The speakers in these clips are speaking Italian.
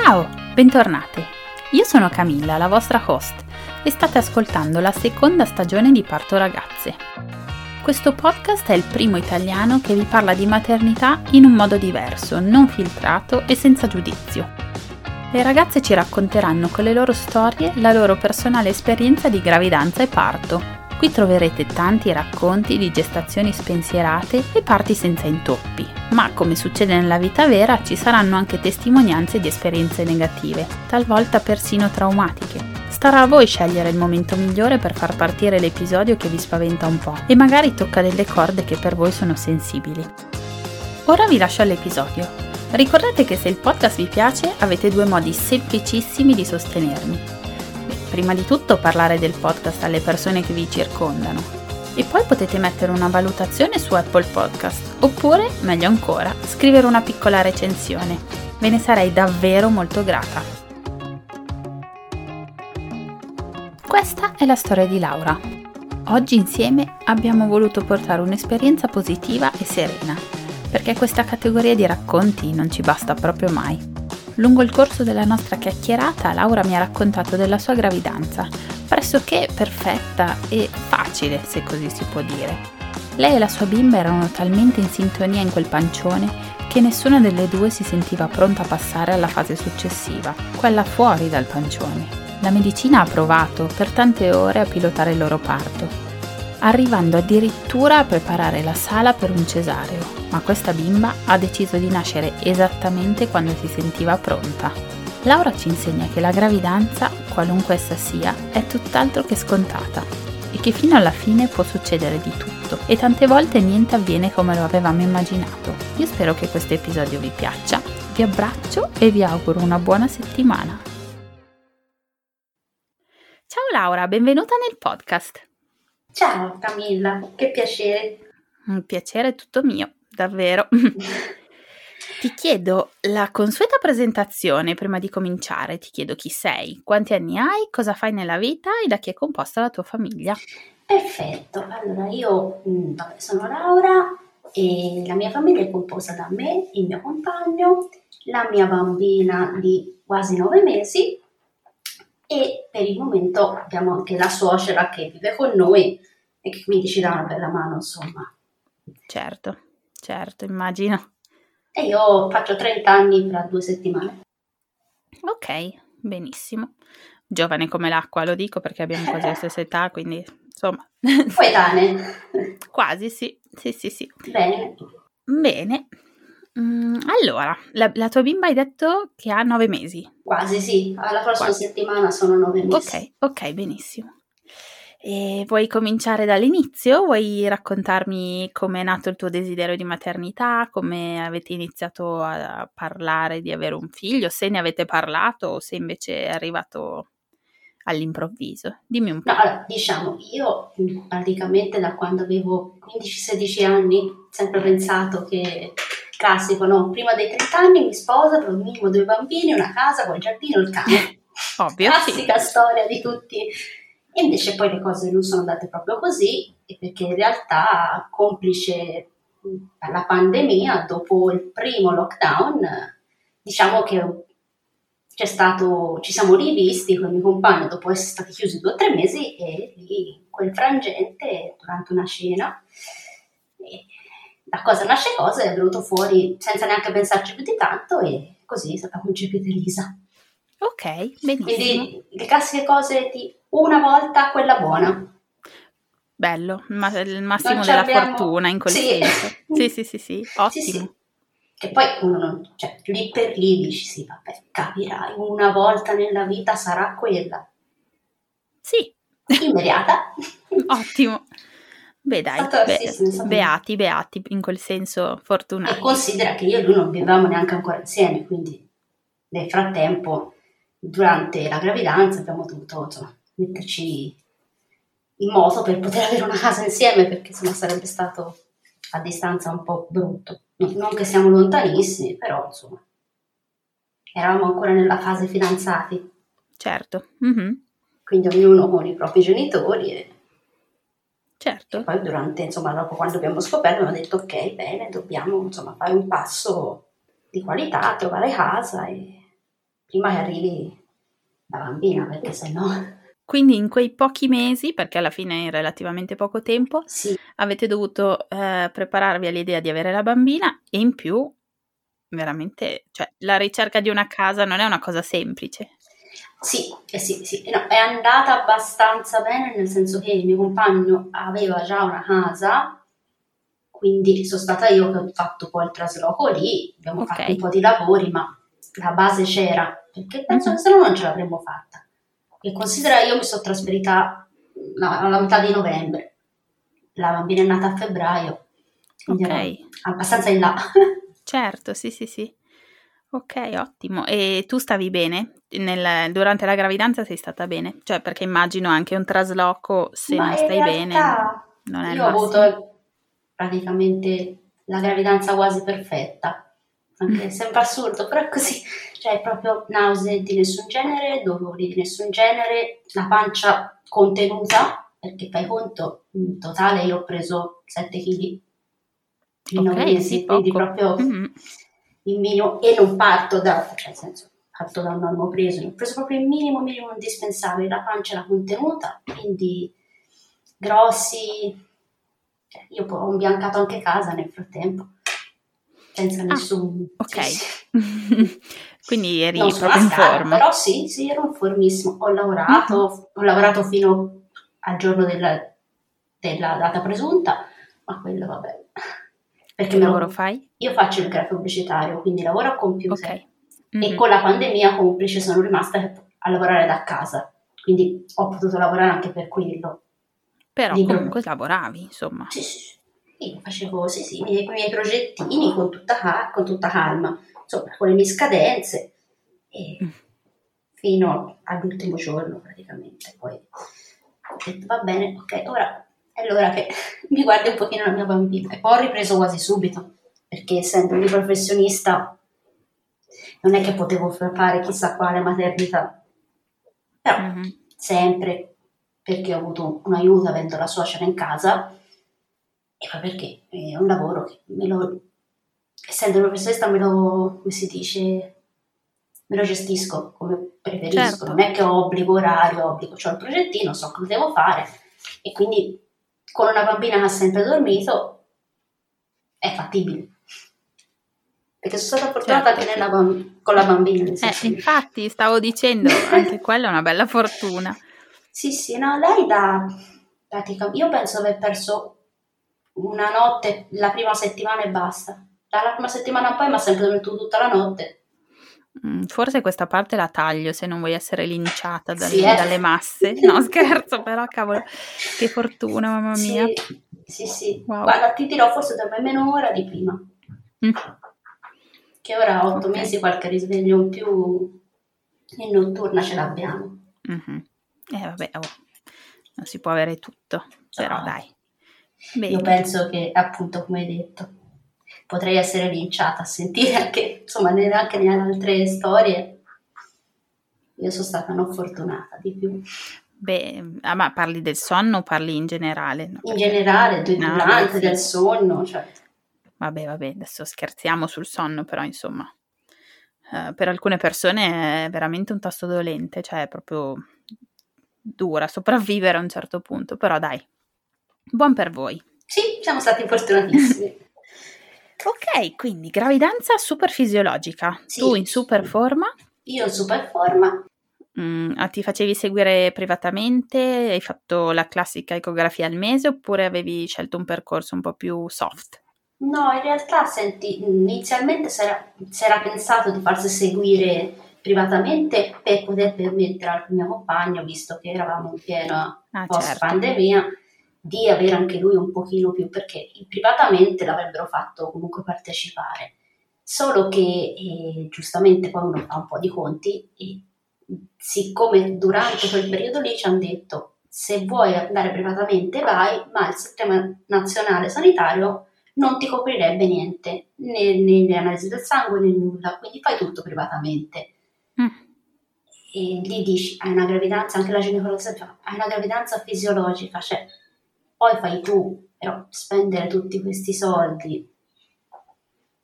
Ciao, bentornate. Io sono Camilla, la vostra host, e state ascoltando la seconda stagione di Parto Ragazze. Questo podcast è il primo italiano che vi parla di maternità in un modo diverso, non filtrato e senza giudizio. Le ragazze ci racconteranno con le loro storie la loro personale esperienza di gravidanza e parto. Qui troverete tanti racconti di gestazioni spensierate e parti senza intoppi, ma come succede nella vita vera ci saranno anche testimonianze di esperienze negative, talvolta persino traumatiche. Starà a voi scegliere il momento migliore per far partire l'episodio che vi spaventa un po' e magari tocca delle corde che per voi sono sensibili. Ora vi lascio all'episodio. Ricordate che se il podcast vi piace avete due modi semplicissimi di sostenermi. Prima di tutto parlare del podcast alle persone che vi circondano e poi potete mettere una valutazione su Apple Podcast oppure, meglio ancora, scrivere una piccola recensione. Ve ne sarei davvero molto grata. Questa è la storia di Laura. Oggi insieme abbiamo voluto portare un'esperienza positiva e serena, perché questa categoria di racconti non ci basta proprio mai. Lungo il corso della nostra chiacchierata Laura mi ha raccontato della sua gravidanza, pressoché perfetta e facile, se così si può dire. Lei e la sua bimba erano talmente in sintonia in quel pancione che nessuna delle due si sentiva pronta a passare alla fase successiva, quella fuori dal pancione. La medicina ha provato per tante ore a pilotare il loro parto, arrivando addirittura a preparare la sala per un cesareo, ma questa bimba ha deciso di nascere esattamente quando si sentiva pronta. Laura ci insegna che la gravidanza, qualunque essa sia, è tutt'altro che scontata e che fino alla fine può succedere di tutto e tante volte niente avviene come lo avevamo immaginato. Io spero che questo episodio vi piaccia, vi abbraccio e vi auguro una buona settimana. Ciao Laura, benvenuta nel podcast. Ciao Camilla, che piacere. Un piacere tutto mio, davvero. ti chiedo la consueta presentazione prima di cominciare. Ti chiedo chi sei, quanti anni hai, cosa fai nella vita e da chi è composta la tua famiglia. Perfetto, allora io mm, vabbè, sono Laura e la mia famiglia è composta da me, il mio compagno, la mia bambina di quasi nove mesi e per il momento abbiamo anche la suocera che vive con noi e che quindi ci dà una bella mano, insomma. Certo, certo, immagino. E io faccio 30 anni fra due settimane. Ok, benissimo. Giovane come l'acqua, lo dico perché abbiamo quasi la stessa età, quindi insomma. Coetanee. quasi, sì, sì, sì, sì. Bene. Bene. Mm, allora, la, la, tua bimba hai detto che ha nove mesi? Quasi sì, alla prossima Quasi. settimana sono nove mesi. Ok, ok, benissimo. E vuoi cominciare dall'inizio? Vuoi raccontarmi come è nato il tuo desiderio di maternità, come avete iniziato a parlare di avere un figlio, se ne avete parlato o se invece è arrivato all'improvviso? Dimmi un po'. No, allora, diciamo, io praticamente da quando avevo 15-16 anni ho sempre pensato che classico, no? Prima dei 30 anni mi sposo, avrò minimo due bambini, una casa col giardino, il cane. Ovvio. Classica sì. storia di tutti e invece poi le cose non sono andate proprio così, perché in realtà, complice la pandemia, dopo il primo lockdown, diciamo che c'è stato, ci siamo rivisti con il mio compagno dopo essere stati chiusi due o tre mesi e lì, in quel frangente, durante una cena, la cosa nasce cosa è venuto fuori senza neanche pensarci più di tanto e così è stata concepita Elisa. Ok, benissimo. Quindi le classiche cose di una volta quella buona. Bello, ma il massimo della abbiamo... fortuna in quel sì. senso. Sì, sì, sì, sì, ottimo. Sì, sì. Che poi uno non, cioè, lì per lì dici sì, vabbè, capirai, una volta nella vita sarà quella. Sì. Immediata. ottimo. Beh dai, be- beati, beati, in quel senso fortunati. E considera che io e lui non vivevamo neanche ancora insieme, quindi nel frattempo, durante la gravidanza abbiamo dovuto insomma, metterci in moto per poter avere una casa insieme perché sennò sarebbe stato a distanza un po' brutto. Non che siamo lontanissimi, però insomma, eravamo ancora nella fase fidanzati. Certo. Mm-hmm. Quindi ognuno con i propri genitori e Certo. E poi durante, insomma, dopo quando abbiamo scoperto, abbiamo detto ok, bene, dobbiamo insomma fare un passo di qualità, trovare casa e prima che arrivi la bambina, perché se no... Quindi in quei pochi mesi, perché alla fine è relativamente poco tempo, Sì, avete dovuto eh, prepararvi all'idea di avere la bambina e in più, veramente, cioè la ricerca di una casa non è una cosa semplice. sì, eh sì, sì. No, è andata abbastanza bene, nel senso che il mio compagno aveva già una casa, quindi sono stata io che ho fatto poi il trasloco lì, abbiamo Ok. fatto un po' di lavori, ma la base c'era, perché penso Mhm. che se no non ce l'avremmo fatta. E considera, io mi sono trasferita alla metà di novembre, la bambina è nata a febbraio, quindi Ok. ero abbastanza in là. Certo, sì, sì, sì. Ok, ottimo. E tu stavi bene? Nel- durante la gravidanza sei stata bene? Cioè, perché immagino anche un trasloco, se Ma non stai bene, realtà non è io ho avuto praticamente la gravidanza quasi perfetta, Mm. sembra assurdo, però è così, cioè proprio nausea di nessun genere, dolori di nessun genere, la pancia contenuta, perché fai conto, in totale io ho preso 7 kg in 9 Ok, mesi, sì, quindi proprio Mhm. il minimo, e non parto da, cioè nel senso, parto da un normo preso, ho preso proprio il minimo, minimo indispensabile, la pancia era contenuta, quindi grossi, cioè, io ho imbiancato anche casa nel frattempo, senza Ah, nessun... ok. sì. Quindi eri Non proprio in forma. però sì, sì, ero in formissimo, ho lavorato, ho lavorato fino al giorno della, della data presunta, ma quello vabbè, perché Che me lo- lavoro fai? io faccio il grafo pubblicitario, quindi lavoro a computer. Ok. e Mhm. con la pandemia complice sono rimasta a lavorare da casa, quindi ho potuto lavorare anche per quello. Però libero. comunque lavoravi, insomma. Sì, sì. Io facevo sì, sì, i miei, i miei progettini con tutta, con tutta calma, insomma, con le mie scadenze, Mm. fino all'ultimo giorno praticamente. Poi ho detto, va bene, ok, ora è l'ora che mi guardi un pochino la mia bambina. E poi ho ripreso quasi subito, perché essendo un professionista non è che potevo fare chissà quale maternità, però Mhm. sempre perché ho avuto un aiuto avendo la suocera in casa e poi perché è un lavoro che me lo, essendo una professionista me lo, come si dice, me lo gestisco come preferisco, Certo. non è che ho obbligo orario, obbligo, ho il progettino, so cosa devo fare e quindi con una bambina che ha sempre dormito è fattibile. Perché sono stata fortunata Certo, nella bamb- con la bambina. Eh, che- infatti, stavo dicendo, anche quella è una bella fortuna. Sì, sì, no, lei da praticamente, io penso aver perso una notte la prima settimana e basta. Dalla prima settimana in poi mi ha sempre dormito tutta la notte. Mm, Forse questa parte la taglio se non vuoi essere linciata dalle, Sì, eh. dalle masse. No, scherzo, però cavolo, che fortuna, mamma mia. Sì, sì, sì. Wow. Guarda, ti dirò forse dorme meno ora di prima, Mm. che ora a otto Ok. mesi qualche risveglio in più in notturna ce l'abbiamo. Mhm. Eh, vabbè, oh, non si può avere tutto, però No. dai. Io Bene. penso che, appunto, come hai detto, potrei essere linciata a sentire anche, insomma, nelle- anche nelle altre storie. Io sono stata non fortunata di più. Beh, ah, ma parli del sonno o parli in generale? No, In generale, del No, durante, sì. del sonno, cioè, Vabbè, vabbè, adesso scherziamo sul sonno, però insomma, eh, per alcune persone è veramente un tasto dolente, cioè è proprio dura sopravvivere a un certo punto, però dai, buon per voi. sì, siamo stati fortunatissimi. Ok, quindi gravidanza super fisiologica, Sì. tu in super forma, Io in super forma, mm, ah, ti facevi seguire privatamente, hai fatto la classica ecografia al mese oppure avevi scelto un percorso un po' più soft? no, in realtà, senti, inizialmente si era, pensato di farsi seguire privatamente per poter permettere al mio compagno, visto che eravamo in piena Ah, post certo. Di avere anche lui un pochino più, perché privatamente l'avrebbero fatto comunque partecipare. Solo che eh, giustamente poi uno fa un po' di conti e siccome durante quel periodo lì ci hanno detto se vuoi andare privatamente vai, ma il sistema nazionale sanitario non ti coprirebbe niente, né, né le analisi del sangue né nulla, quindi fai tutto privatamente. Mm. E lì dici, hai una gravidanza, anche la ginecologia, hai una gravidanza fisiologica, cioè poi fai tu, però spendere tutti questi soldi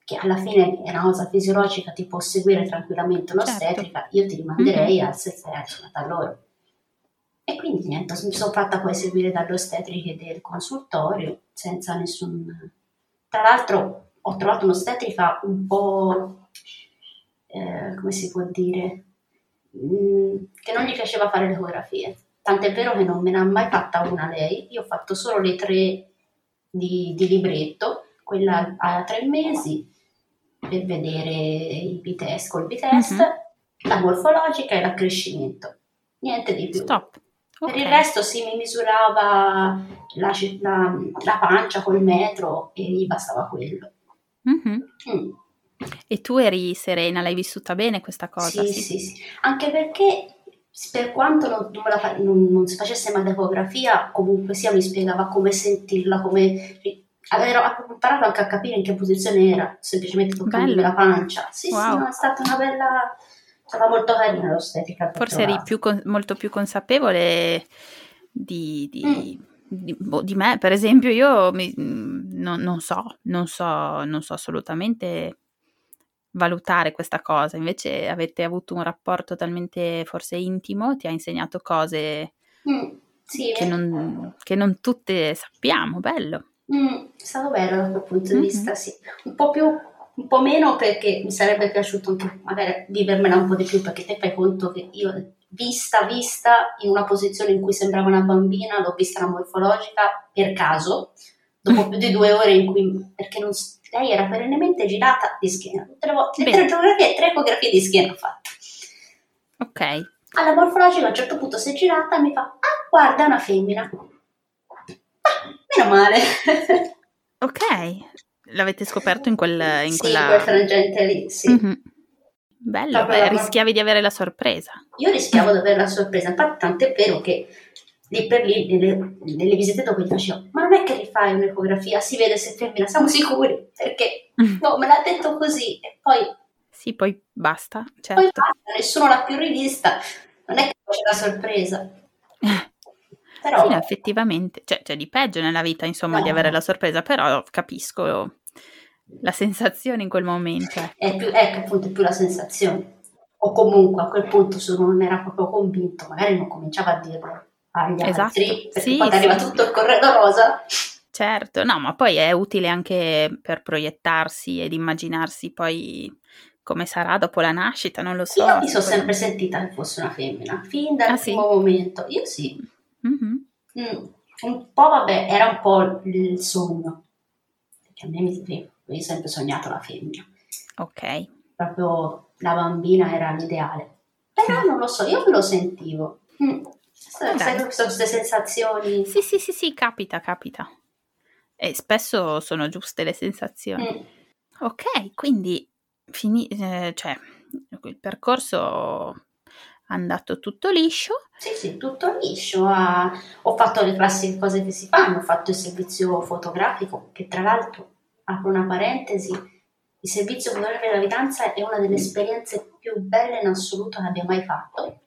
che alla fine è una cosa fisiologica, ti può seguire tranquillamente un'ostetrica, certo. io ti rimanderei mm-hmm. al sesso da loro. E quindi niente, mi sono fatta poi seguire dalle ostetriche del consultorio senza nessun... Tra l'altro ho trovato un'ostetrica un po', eh, come si può dire, mm, che non gli piaceva fare le ecografie. Tant'è vero che non me ne ha mai fatta una lei, io ho fatto solo le tre di, di libretto, quella a tre mesi per vedere il B-test col B-test, mm-hmm. la morfologica e l'accrescimento. Niente di più. Stop. Okay. Per il resto si mi misurava la, la, la, pancia col metro e gli bastava quello. Mm-hmm. Mm. E tu eri serena, l'hai vissuta bene questa cosa? Sì, sì, sì. sì. Anche perché per quanto non, non, la, non, non si facesse mai ecografia, comunque sia mi spiegava come sentirla, come avevo imparato anche a capire in che posizione era, semplicemente toccando la pancia. Sì, wow. sì, è stata una bella, stata molto carina l'ostetica. Forse eri più con, molto più consapevole di, di, mm. di, boh, di, me, per esempio, io mi, non, non, so, non so, non so assolutamente valutare questa cosa, invece avete avuto un rapporto talmente forse intimo, ti ha insegnato cose mm, sì, che, non, che, non, tutte sappiamo, bello. Mm, è stato bello da quel punto di mm-hmm. vista, sì. Un po' più, un po' meno perché mi sarebbe piaciuto anche magari vivermela un po' di più, perché te fai conto che io vista, vista in una posizione in cui sembrava una bambina, l'ho vista la morfologica per caso, dopo più di due ore in cui, perché non, lei era perennemente girata di schiena, le volte, tre, geografie, tre ecografie di schiena ho fatto. Ok. Alla morfologica a un certo punto si è girata e mi fa, ah guarda una femmina. Ah, meno male. ok, l'avete scoperto in, quel, in sì, quella... in quel frangente lì, sì. Mm-hmm. Bello, beh, rischiavi di avere la sorpresa. Io rischiavo di avere la sorpresa, infatti tant'è vero che lì per lì nelle, nelle visite dopo gli facevo ma non è che rifai un'ecografia si vede se è femmina siamo sicuri perché no, me l'ha detto così e poi sì poi basta certo. poi basta nessuno l'ha più rivista non è che c'è la sorpresa però sì, effettivamente cioè, c'è di peggio nella vita insomma no. di avere la sorpresa però capisco la sensazione in quel momento ecco. è, più, è appunto più la sensazione o comunque a quel punto se non era proprio convinto magari non cominciava a dirlo agli esatto. altri, perché sì, quando sì. arriva tutto il corredo rosa. Certo, no, ma poi è utile anche per proiettarsi ed immaginarsi poi come sarà dopo la nascita, non lo so. Io mi sono sempre sentita che fosse una femmina, fin dal ah, primo sì? momento. Io sì. Mm-hmm. Mm. Un po', vabbè, era un po' il sogno. Perché a me mi ho sempre sognato la femmina. Ok. Proprio la bambina era l'ideale. Però non lo so, io me lo sentivo. Mm. Sai, sai queste sensazioni? Sì, sì, sì, sì, capita, capita. E spesso sono giuste le sensazioni. Mm. Ok, quindi fini- eh, cioè, il percorso è andato tutto liscio. Sì, sì, tutto liscio. Ah, ho fatto le classiche cose che si fanno, ho fatto il servizio fotografico, che tra l'altro, apro una parentesi, il servizio fotografico della gravidanza è una delle esperienze più belle in assoluto che abbia mai fatto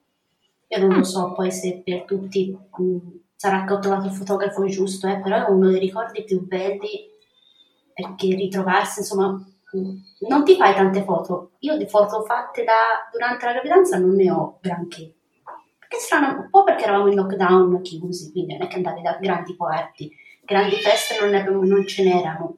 io non lo so poi se per tutti mh, mm, sarà che ho trovato il fotografo giusto, eh, però è uno dei ricordi più belli perché ritrovarsi, insomma, mh, mm, non ti fai tante foto. Io di foto fatte da, durante la gravidanza non ne ho granché. Perché strano, un po' perché eravamo in lockdown chiusi, quindi non è che andavi da grandi party, grandi feste non, ne, non ce n'erano.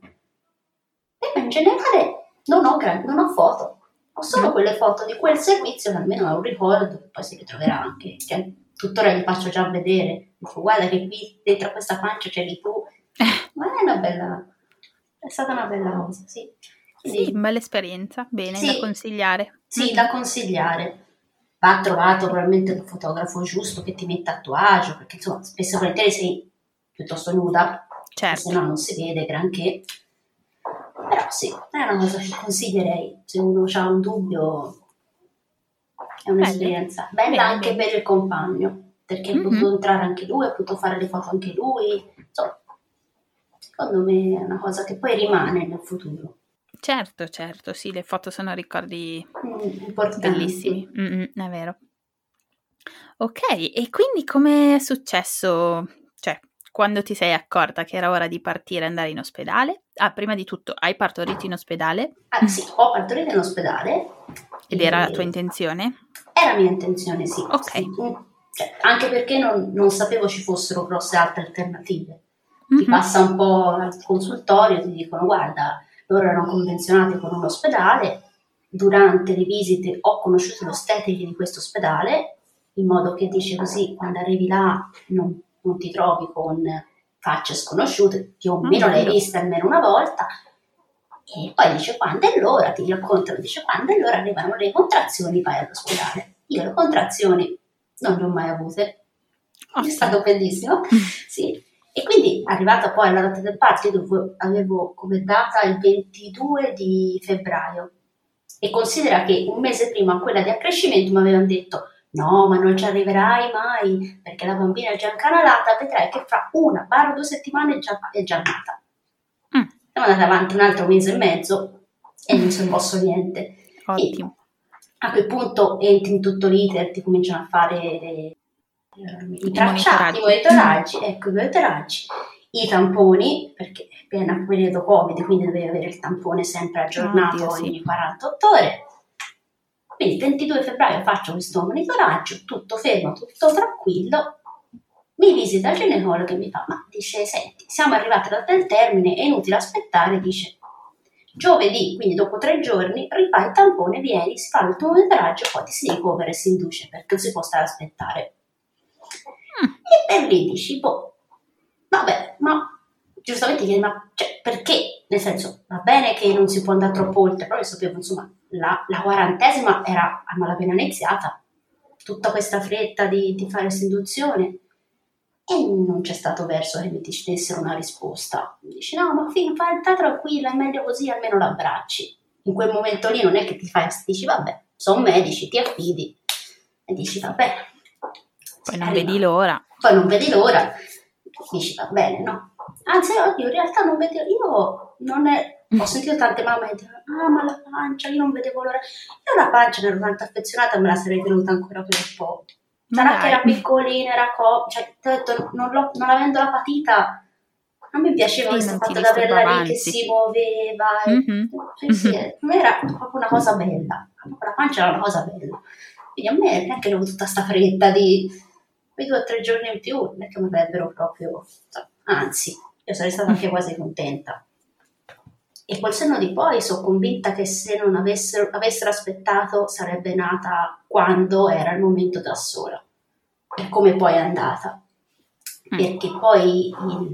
E in generale non ho, non ho foto ho solo quelle foto di quel servizio che almeno è un ricordo, poi si ritroverà anche, cioè, tuttora gli faccio già vedere, dico guarda che qui dentro questa pancia c'eri tu, ma è una bella, è stata una bella cosa, sì. Quindi, sì, bella esperienza, bene, sì, da consigliare. Sì, da consigliare. Va trovato probabilmente un fotografo giusto che ti metta a tuo agio, perché insomma spesso e volentieri sei piuttosto nuda, certo. se no non si vede granché. Però sì, è una cosa che consiglierei se uno ha un dubbio. È un'esperienza bella, bella anche per il compagno, perché mm-hmm. ha potuto entrare anche lui, ha potuto fare le foto anche lui. Insomma, secondo me è una cosa che poi rimane nel futuro. Certo, certo, sì, le foto sono ricordi mm, bellissimi, Mm-mm, è vero. Ok, e quindi come è successo? Cioè, quando ti sei accorta che era ora di partire e andare in ospedale? Ah, prima di tutto, hai partorito in ospedale? Ah, sì, ho partorito in ospedale. Ed era la tua intenzione? Era mia intenzione, sì. Ok. Sì. Cioè, anche perché non, non, sapevo ci fossero grosse altre alternative. Mm-hmm. Ti passa un po' al consultorio, ti dicono guarda, loro erano convenzionati con un ospedale, durante le visite ho conosciuto l'ostetrica di questo ospedale, in modo che dice così quando arrivi là non, non ti trovi con facce sconosciute, più o meno le hai viste almeno una volta, e poi dice quando è l'ora, ti raccontano, dice quando è l'ora arrivano le contrazioni, vai all'ospedale. Io le contrazioni non le ho mai avute, oh. è stato bellissimo, sì. E quindi arrivata poi alla data del parto, dove avevo come data il 22 di febbraio, e considera che un mese prima quella di accrescimento mi avevano detto no, ma non ci arriverai mai perché la bambina è già incanalata, vedrai che fra una barra due settimane è già, è già nata. Mm. Siamo andati avanti un altro mese e mezzo e non si è mosso niente. Ottimo. E a quel punto entri in tutto l'iter, ti cominciano a fare le, i tracciati, i monitoraggi, ecco i monitoraggi, i tamponi, perché è pieno periodo Covid, quindi devi avere il tampone sempre aggiornato oh, ogni sì. 48 ore. Quindi il 22 febbraio faccio questo monitoraggio, tutto fermo, tutto tranquillo. Mi visita il ginecologo e mi fa, ma dice, senti, siamo arrivati al termine, è inutile aspettare, dice, giovedì, quindi dopo tre giorni, rifai il tampone, vieni, si fa il tuo monitoraggio, poi ti si ricovera e si induce, perché non si può stare a aspettare. Mm. E per lì dici, boh, vabbè, ma giustamente chiedi, ma cioè, perché? Nel senso, va bene che non si può andare troppo oltre, però io sapevo, insomma, la, la quarantesima era a malapena iniziata, tutta questa fretta di, di fare seduzione e non c'è stato verso che mi dessero una risposta. Mi dici, no, ma fino, fai, tranquilla, è meglio così, almeno l'abbracci. In quel momento lì non è che ti fai, dici, vabbè, sono medici, ti affidi, e dici, vabbè. Poi non vedi l'ora. Poi non vedi l'ora, dici, va bene, no. Anzi, io in realtà non vedo, io non è, ho sentito tante mamme dire, ah ma la pancia, io non vedevo l'ora. Io la pancia ero tanto affezionata, me la sarei tenuta ancora per un po'. Sarà che era piccolina, era co... cioè, ti ho detto, non, non avendo la patita, a me piaceva questo fatto di averla lì che si muoveva. E... Mm-hmm. Sì, sì, mm-hmm. era proprio una cosa bella. La pancia era una cosa bella. Quindi a me neanche avevo tutta questa fretta di quei due o tre giorni in più, non è che mi avrebbero proprio... Anzi, io sarei stata anche quasi contenta. E col senno di poi sono convinta che se non avessero, avessero aspettato sarebbe nata quando era il momento da sola, per come poi è andata. Mm. Perché poi, il,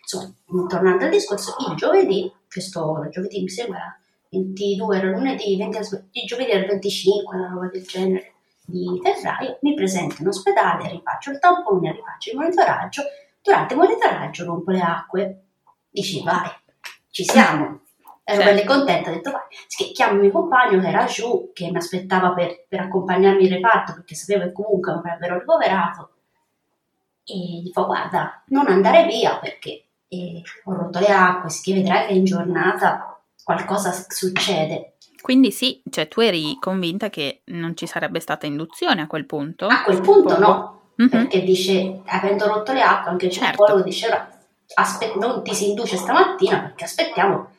insomma, tornando al discorso, il giovedì, questo giovedì mi sembra 22, era lunedì, 20, il giovedì era il 25, una roba del genere, di febbraio, mi presento in ospedale, rifaccio il tampone, rifaccio il monitoraggio, durante il monitoraggio rompo le acque, dici vai, ci siamo. Ero certo. bella contenta, ho detto vai, chiamo il mio compagno che era giù, che mi aspettava per, per accompagnarmi in reparto perché sapevo che comunque mi avrebbero ricoverato e gli fa guarda, non andare via perché e ho rotto le acque, si vedrai che in giornata qualcosa succede. Quindi sì, cioè tu eri convinta che non ci sarebbe stata induzione a quel punto? A quel punto no, mm-hmm. perché dice, avendo rotto le acque, anche il certo. psicologo diceva aspe- non ti si induce stamattina perché aspettiamo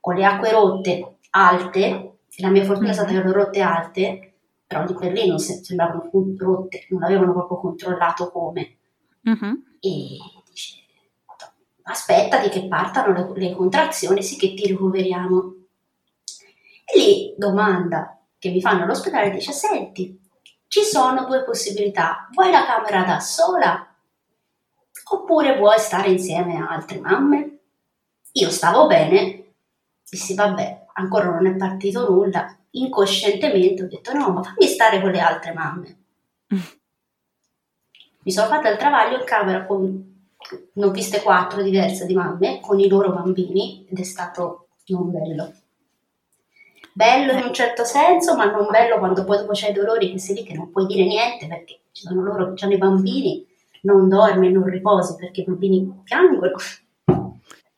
con le acque rotte alte, la mia fortuna è stata che erano rotte alte, però di per lì non sembravano rotte, non avevano proprio controllato come. Mm-hmm. E dice, aspettati che partano le, le contrazioni, sì che ti ricoveriamo. E lì domanda che mi fanno all'ospedale dice, senti, ci sono due possibilità, vuoi la camera da sola oppure vuoi stare insieme a altre mamme? Io stavo bene, dissi vabbè, ancora non è partito nulla, incoscientemente ho detto no, ma fammi stare con le altre mamme. Mi sono fatta il travaglio in camera con, ne ho viste quattro diverse di mamme, con i loro bambini ed è stato non bello. Bello in un certo senso, ma non bello quando poi dopo c'hai i dolori che sei lì che non puoi dire niente perché ci sono loro che hanno i bambini non dormi, non riposi perché i bambini piangono.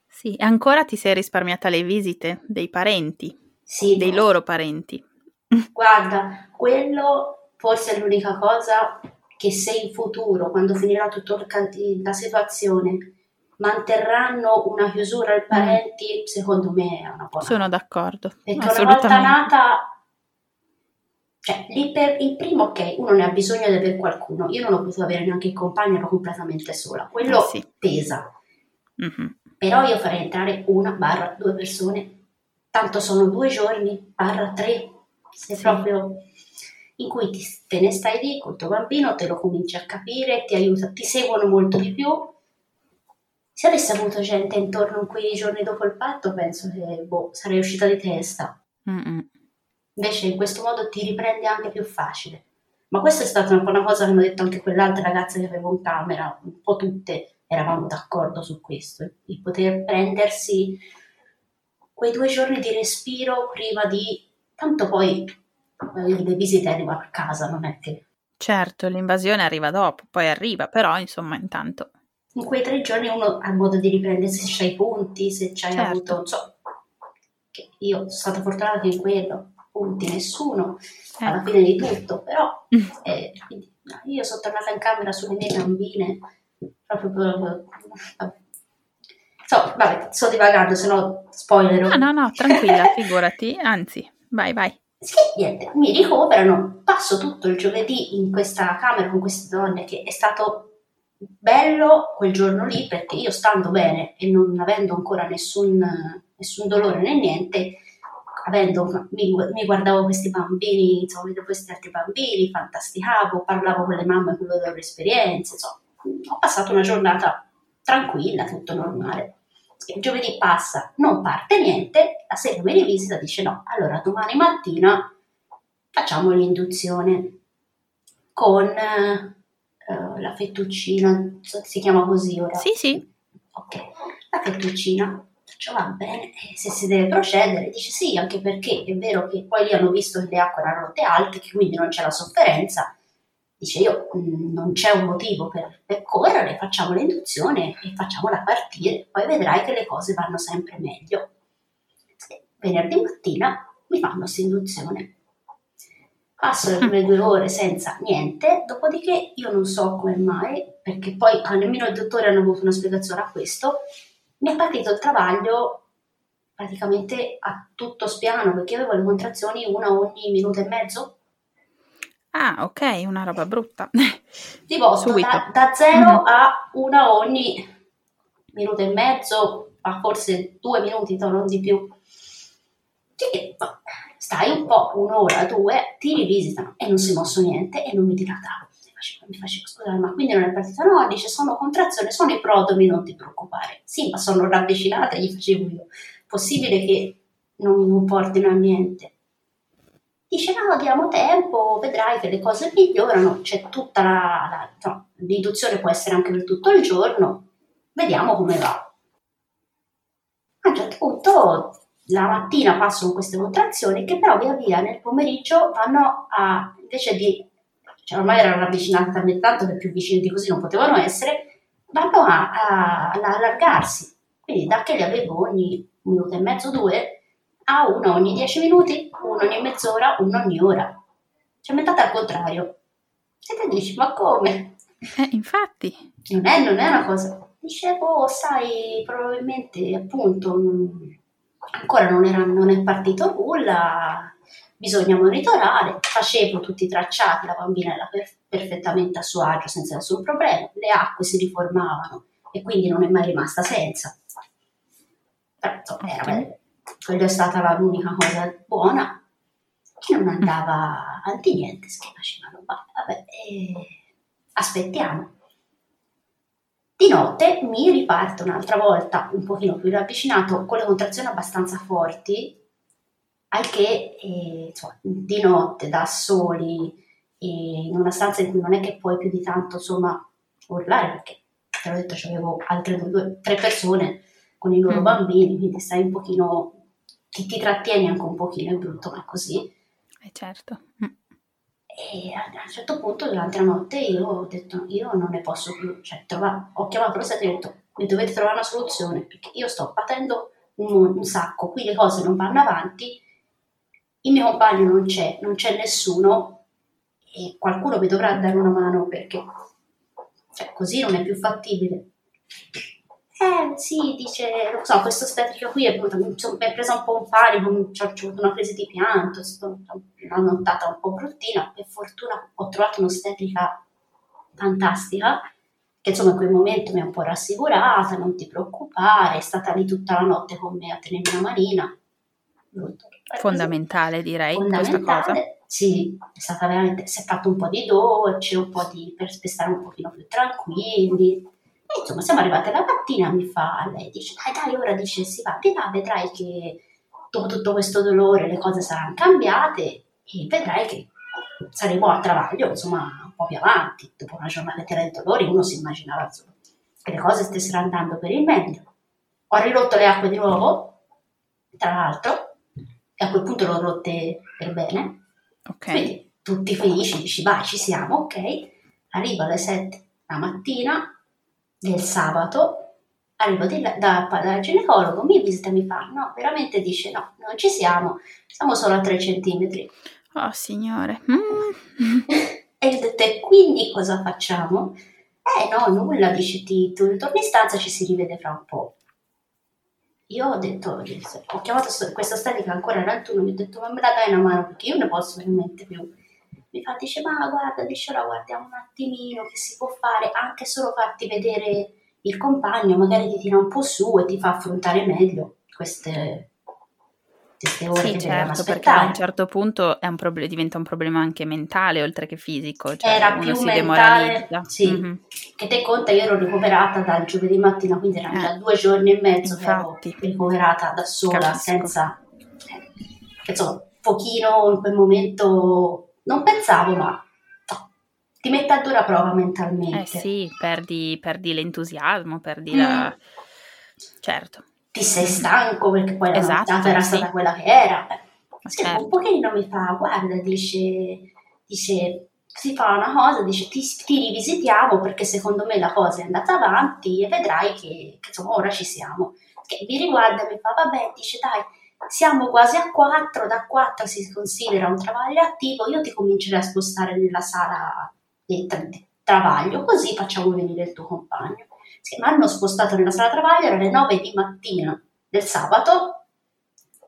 Sì, e ancora ti sei risparmiata le visite dei parenti, sì, dei loro parenti. Guarda, quello forse è l'unica cosa che se in futuro, quando finirà tutta la situazione, manterranno una chiusura ai mm. parenti, secondo me è una buona Sono d'accordo. Perché una volta nata, cioè, per, il primo ok, uno ne ha bisogno di avere qualcuno. Io non ho potuto avere neanche il compagno, ero completamente sola. Quello eh sì. pesa. Mm-hmm. Però io farei entrare una barra due persone, tanto sono due giorni, barra tre, se sì. proprio in cui ti, te ne stai lì col tuo bambino, te lo cominci a capire, ti aiuta, ti seguono molto di più se avessi avuto gente intorno in quei giorni dopo il patto, penso che boh, sarei uscita di testa. Mm-mm. Invece in questo modo ti riprendi anche più facile. Ma questa è stata un po' una cosa che mi ha detto anche quell'altra ragazza che avevo in camera, un po' tutte eravamo d'accordo su questo, di poter prendersi quei due giorni di respiro prima di... Tanto poi eh, il visite arriva a casa, non è che... Certo, l'invasione arriva dopo, poi arriva, però insomma intanto in quei tre giorni uno ha modo di riprendersi se c'hai i punti, se c'hai certo. avuto, so, io sono stata fortunata in quello, punti nessuno, eh. alla fine di tutto, però eh, quindi, io sono tornata in camera sulle mie bambine, proprio per, So, vabbè, sto divagando, se no spoiler. No, no, no, tranquilla, figurati, anzi, vai, vai. Sì, niente, mi ricoverano, passo tutto il giovedì in questa camera con queste donne che è stato bello quel giorno lì perché io stando bene e non avendo ancora nessun, nessun dolore né niente, avendo, mi, mi, guardavo questi bambini, insomma, vedevo questi altri bambini, fantasticavo, parlavo con le mamme con le loro esperienze, insomma, ho passato una giornata tranquilla, tutto normale. Il giovedì passa, non parte niente, la sera mi rivisita dice no, allora domani mattina facciamo l'induzione con uh, la fettuccina, si chiama così ora? Sì, sì. Ok, la fettuccina, faccio va bene, e se si deve procedere, dice sì, anche perché è vero che poi lì hanno visto che le acque erano rotte alte, che quindi non c'è la sofferenza, dice io mm, non c'è un motivo per, per correre, facciamo l'induzione e facciamola partire, poi vedrai che le cose vanno sempre meglio. Venerdì mattina mi fanno questa induzione passo le prime due ore senza niente, dopodiché io non so come mai, perché poi nemmeno i dottori hanno avuto una spiegazione a questo, mi è partito il travaglio praticamente a tutto spiano, perché avevo le contrazioni una ogni minuto e mezzo. Ah, ok, una roba brutta. Volta da, da zero mm-hmm. a una ogni minuto e mezzo, a forse due minuti, non di più. Che, stai un po', un'ora, due, ti rivisitano e non si mosso niente e non mi dilatavo. Mi facevo, scusare, ma quindi non è partita? No, dice, sono contrazione, sono i prodomi, non ti preoccupare. Sì, ma sono ravvicinata, gli facevo io. Possibile che non, non portino a niente? Dice, no, diamo tempo, vedrai che le cose migliorano, c'è tutta la, la no, l'induzione può essere anche per tutto il giorno, vediamo come va. A un certo punto la mattina passano queste contrazioni che però via via nel pomeriggio vanno a, invece di, cioè ormai erano ravvicinate talmente tanto che più vicine di così non potevano essere, vanno a, a, a allargarsi. Quindi da che li avevo ogni minuto e mezzo, due, a uno ogni dieci minuti, uno ogni mezz'ora, uno ogni ora. Cioè metà al contrario. E te dici, ma come? Eh, infatti. Non è, non è una cosa... Dicevo, sai, probabilmente appunto... Non, ancora non, era, non è partito nulla, bisogna monitorare, facevo tutti i tracciati, la bambina era per, perfettamente a suo agio senza nessun problema, le acque si riformavano e quindi non è mai rimasta senza. Però insomma, era, quella è stata l'unica cosa buona. Che non andava avanti niente, si facevano, vabbè, eh, aspettiamo. Di notte mi riparte un'altra volta, un pochino più ravvicinato, con le contrazioni abbastanza forti, al che eh, insomma, di notte, da soli, in una stanza in cui non è che puoi più di tanto insomma, urlare, perché te l'ho detto, avevo altre due, tre persone con i loro mm. bambini, quindi stai un pochino, ti, ti, trattieni anche un pochino, è brutto, ma è così. Eh certo. Mm. E a un certo punto, durante la notte, io ho detto: Io non ne posso più. Cioè, trova... ho chiamato lo Stato e ho detto: Mi dovete trovare una soluzione perché io sto patendo un, un, sacco. Qui le cose non vanno avanti. Il mio compagno non c'è, non c'è nessuno. e qualcuno mi dovrà dare una mano perché cioè, così non è più fattibile. Eh sì, dice, non so, questo ostetrico qui è, mi è presa un po' un panico, ho avuto una crisi di pianto, una nottata un po' bruttina, per fortuna ho trovato un'ostetrica fantastica, che insomma in quel momento mi ha un po' rassicurata, non ti preoccupare, è stata lì tutta la notte con me a tenermi una manina. Fondamentale direi Fondamentale. questa cosa. Sì, è stata veramente, si è fatto un po' di dolce, un po' di, per, per stare un pochino più tranquilli e insomma, siamo arrivate la mattina, mi fa, lei dice, dai, dai, ora dice, si va di là, vedrai che dopo tutto questo dolore le cose saranno cambiate e vedrai che saremo a travaglio, insomma, un po' più avanti. Dopo una giornata di dolori uno si immaginava insomma, che le cose stessero andando per il meglio. Ho ridotto le acque di nuovo, tra l'altro, e a quel punto l'ho rotte per bene. Ok. Quindi tutti felici, dici, vai, ci siamo, ok. Arrivo alle 7 la mattina, del sabato arrivo di là, da, dal ginecologo, mi visita e mi fa, no, veramente dice no, non ci siamo, siamo solo a 3 centimetri. Oh signore. Mm. e ho detto, e quindi cosa facciamo? Eh no, nulla, dice ti, tu ritorni in stanza, ci si rivede fra un po'. Io ho detto, ho chiamato questa statica ancora era il turno, mi ho detto ma me la dai una mano perché io ne posso veramente più. Mi fa, dice, ma guarda, dice, ora guardiamo un attimino che si può fare, anche solo farti vedere il compagno, magari ti tira un po' su e ti fa affrontare meglio queste, queste ore sì, certo, perché a un certo punto un proble- diventa un problema anche mentale oltre che fisico. Cioè Era più si mentale, sì. Mm-hmm. Che te conta, io ero ricoverata dal giovedì mattina, quindi erano eh, già due giorni e mezzo Infatti. che ero ricoverata da sola, Capisco. senza... Eh, insomma, pochino in quel momento non pensavo, ma ti mette a dura prova mentalmente. Eh sì, perdi, perdi l'entusiasmo, perdi mm. la... Certo. Ti sei stanco perché poi la esatto, nottata era sì. stata quella che era. Sì, certo. Un pochino mi fa, guarda, dice, dice si fa una cosa, dice ti, ti, rivisitiamo perché secondo me la cosa è andata avanti e vedrai che, che insomma ora ci siamo. Che mi riguarda e mi fa, vabbè, dice dai, siamo quasi a 4, da 4 si considera un travaglio attivo, io ti comincerei a spostare nella sala tra- di travaglio, così facciamo venire il tuo compagno. Mi hanno spostato nella sala travaglio, erano le 9 di mattina del sabato,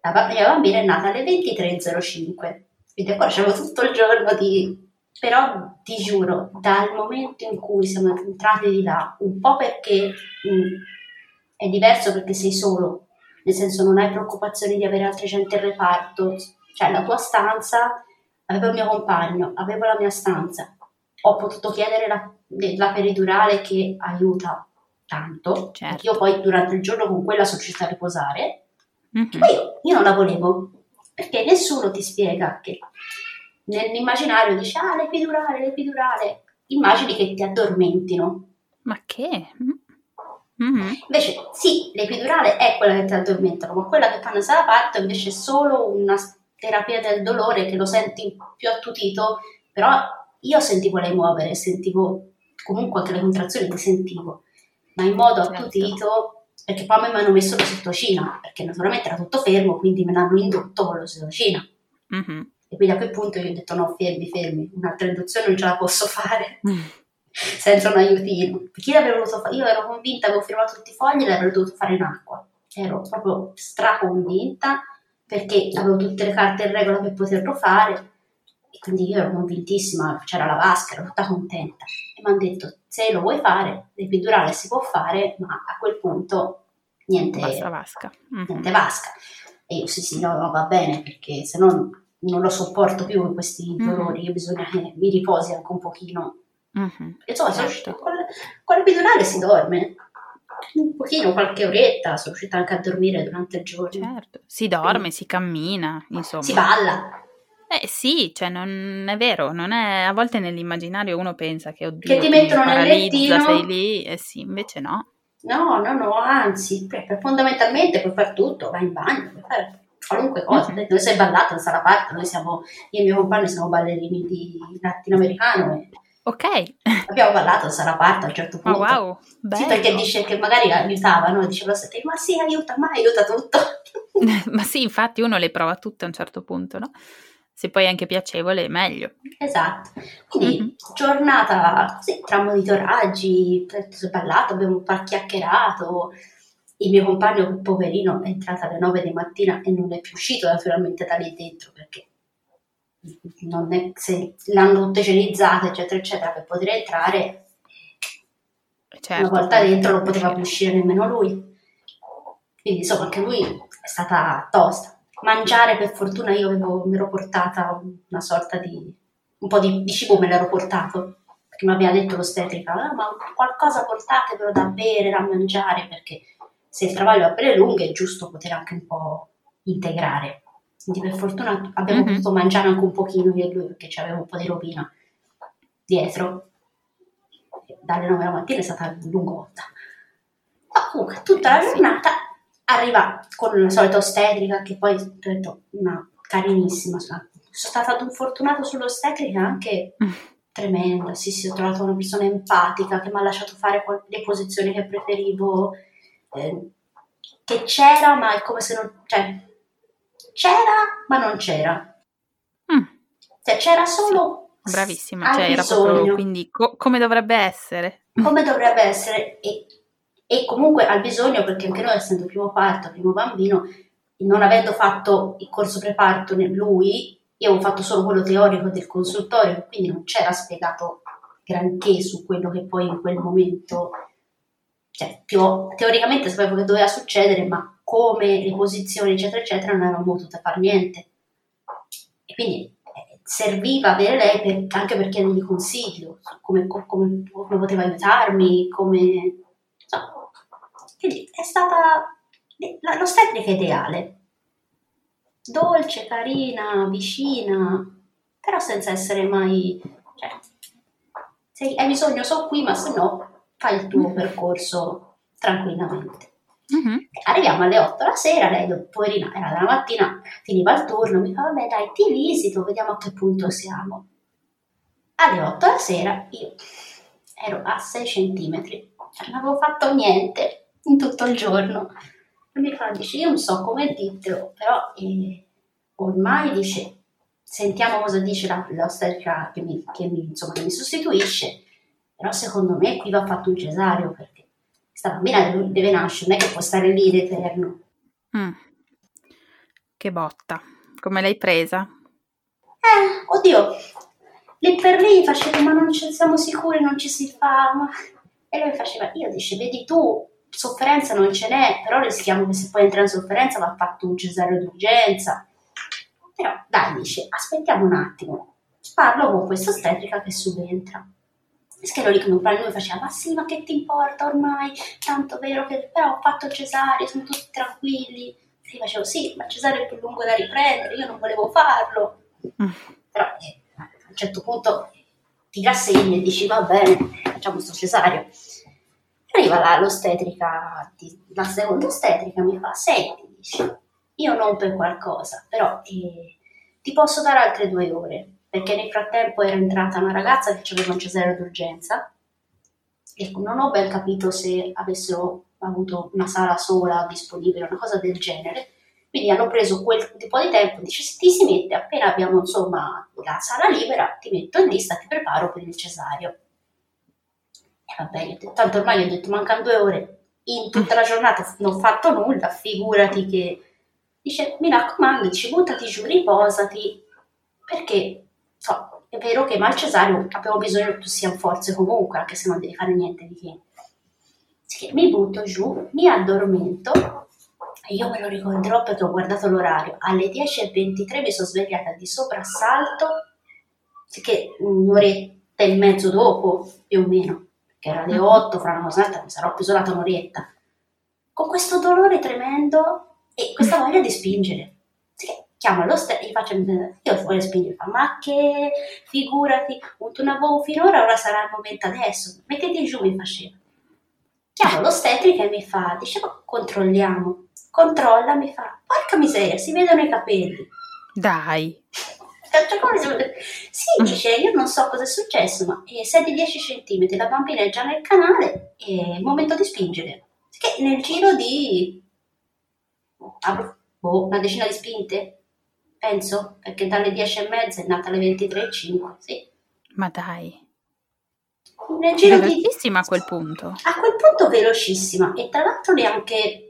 la mia bambina è nata alle 23.05, quindi ancora c'avevo tutto il giorno di... Però ti giuro, dal momento in cui siamo entrati di là, un po' perché mh, mm, è diverso perché sei solo, nel senso non hai preoccupazioni di avere altra gente in reparto, cioè la tua stanza, avevo il mio compagno, avevo la mia stanza, ho potuto chiedere la, la peridurale che aiuta tanto, certo. io poi durante il giorno con quella sono riuscita a riposare, mm-hmm. poi io, io non la volevo, perché nessuno ti spiega che nell'immaginario dice ah l'epidurale, l'epidurale, immagini che ti addormentino. Ma che? Mm-hmm. Invece, sì, l'epidurale è quella che ti addormentano, ma quella che fanno sala parto invece è solo una terapia del dolore che lo senti più attutito, però io sentivo lei muovere, sentivo comunque anche le contrazioni le sentivo, ma in modo certo. attutito, perché poi mi hanno messo l'ossitocina, perché naturalmente era tutto fermo, quindi me l'hanno indotto con l'ossitocina. Mm-hmm. E quindi a quel punto io ho detto no, fermi, fermi, un'altra induzione non ce la posso fare. Mm senza un aiutino. Perché io fare, io ero convinta, avevo firmato tutti i fogli e l'avrei dovuto fare in acqua. Ero proprio straconvinta perché avevo tutte le carte in regola per poterlo fare e quindi io ero convintissima, c'era la vasca, ero tutta contenta. E mi hanno detto, se lo vuoi fare, l'epidurale si può fare, ma a quel punto niente, vasca. Mm-hmm. niente vasca. E io sì sì, no, no, va bene, perché se no non lo sopporto più questi mm-hmm. dolori, mm-hmm. bisogna che mi riposi anche un pochino Mm-hmm. Insomma, sono riuscita con, con l'epidurale si dorme un pochino, qualche oretta, sono riuscita anche a dormire durante il giorno. Certo, si dorme, Quindi, si cammina, insomma. Si balla. Eh sì, cioè non è vero, non è, a volte nell'immaginario uno pensa che oddio, che ti mettono nel lettino, sei lì, e eh sì, invece no. No, no, no, anzi, fondamentalmente puoi fare tutto, vai in bagno, puoi fare qualunque cosa. Mm-hmm. Noi sei ballato in sala parte, noi siamo, io e mio compagno siamo ballerini di latinoamericano e Ok. Abbiamo ballato sarà parte a un certo punto. Oh, wow, bello. Sì, perché dice che magari aiutavano, diceva ma sì, aiuta, ma aiuta tutto. ma sì, infatti uno le prova tutte a un certo punto, no? Se poi è anche piacevole, meglio. Esatto. Quindi mm-hmm. giornata così, tra monitoraggi, si è parlato, abbiamo un po' chiacchierato. Il mio compagno, poverino, è entrato alle 9 di mattina e non è più uscito naturalmente da lì dentro perché non è, se l'hanno tutte igienizzate, eccetera, eccetera, per poter entrare. Certo, una volta dentro non poteva più uscire nemmeno lui. Quindi insomma anche lui è stata tosta. Mangiare per fortuna io avevo, mi ero portata una sorta di... un po' di, di cibo me l'ero portato, perché mi aveva detto l'ostetrica, ah, ma qualcosa portatevelo da bere, da mangiare, perché se il travaglio ha pelle lunghe è giusto poter anche un po' integrare. Quindi per fortuna abbiamo mm-hmm. potuto mangiare anche un pochino io e lui, perché c'aveva un po' di rovina dietro. Dalle 9 la mattina è stata lungotta. Ma comunque tutta la giornata arriva con la solita ostetrica che poi ho detto una carinissima sono stata fortunato sull'ostetrica anche tremenda sì sì ho trovato una persona empatica che mi ha lasciato fare le posizioni che preferivo eh, che c'era ma è come se non cioè c'era ma non c'era. Mm. cioè c'era solo sì, bravissima cioè era proprio quindi co- come dovrebbe essere. Come dovrebbe essere e e comunque ha bisogno, perché anche noi essendo primo parto, primo bambino, non avendo fatto il corso preparto lui, io avevo fatto solo quello teorico del consultorio, quindi non c'era spiegato granché su quello che poi in quel momento, cioè più, teoricamente sapevo che doveva succedere, ma come le posizioni eccetera eccetera non avevamo potuto fare niente. E quindi eh, serviva avere lei per, anche per chiedergli consiglio, come, come, come poteva aiutarmi, come quindi è stata l'ostetrica ideale, dolce, carina, vicina, però senza essere mai... Cioè, se hai bisogno so qui, ma se no fai il tuo mm-hmm. percorso tranquillamente. Mm-hmm. Arriviamo alle 8 la sera, lei poverina era la mattina, finiva il turno, mi fa vabbè dai ti visito, vediamo a che punto siamo. Alle 8 la sera io ero a 6 centimetri, non avevo fatto niente, in tutto il giorno. E mi fa, dice, io non so come dirtelo, però eh, ormai dice, sentiamo cosa dice la, l'ostetrica che mi, che, mi, insomma, che mi sostituisce, però secondo me qui va fatto un cesareo perché questa bambina deve, deve nascere, non è che può stare lì in eterno. Mm. Che botta, come l'hai presa? Eh, oddio, lì per lì facevo, ma non ci siamo sicuri, non ci si fa, ma... e lui faceva, io dice, vedi tu, sofferenza non ce n'è, però rischiamo che se poi entra in sofferenza va fatto un cesareo d'urgenza. Però dai, dice, aspettiamo un attimo, parlo con questa ostetrica che subentra. E Schero lì che non parla lui faceva, ma sì, ma che ti importa ormai, tanto vero che però ho fatto il cesareo, sono tutti tranquilli. Sì, facevo, sì, ma il cesareo è più lungo da riprendere, io non volevo farlo. Mm. Però eh, a un certo punto ti rassegni e dici, va bene, facciamo questo cesareo. Arriva la, l'ostetrica, la seconda ostetrica mi fa, senti, dice, io non per qualcosa, però eh, ti posso dare altre due ore, perché nel frattempo era entrata una ragazza che aveva un cesareo d'urgenza e non ho ben capito se avessero avuto una sala sola disponibile, una cosa del genere. Quindi hanno preso quel tipo di tempo, dice se ti si mette appena abbiamo insomma la sala libera, ti metto in lista, ti preparo per il cesareo. E vabbè, tanto ormai ho detto mancano due ore, in tutta la giornata non ho fatto nulla, figurati che... Dice, mi raccomando, dice, buttati giù, riposati, perché so, è vero che mal cesareo abbiamo bisogno che tu sia in forze comunque, anche se non devi fare niente di che. Che mi butto giù, mi addormento io me lo ricorderò perché ho guardato l'orario. Alle 10.23 mi sono svegliata di soprassalto, che un'oretta e mezzo dopo, più o meno che era alle 8, fra una cosa mi sarò isolata un'orietta, con questo dolore tremendo e questa voglia di spingere. chiamo lo stesso, gli faccio, io voglio spingere, fa, ma che figurati, non avevo finora, ora sarà il momento adesso, mettiti giù, mi faceva. Chiamo l'ostetrica e mi fa, dicevo, controlliamo, controlla, mi fa, porca miseria, si vedono i capelli. Dai. Cioè, come. Sì, dice, io non so cosa è successo, ma eh, sei di 10 cm, la bambina è già nel canale, è il momento di spingere. Che nel giro di ah, boh, una decina di spinte, penso, perché dalle 10 e mezza è nata alle 23.05, sì. Ma dai. Nel giro di... Velocissima a quel punto. A quel punto velocissima e tra l'altro neanche,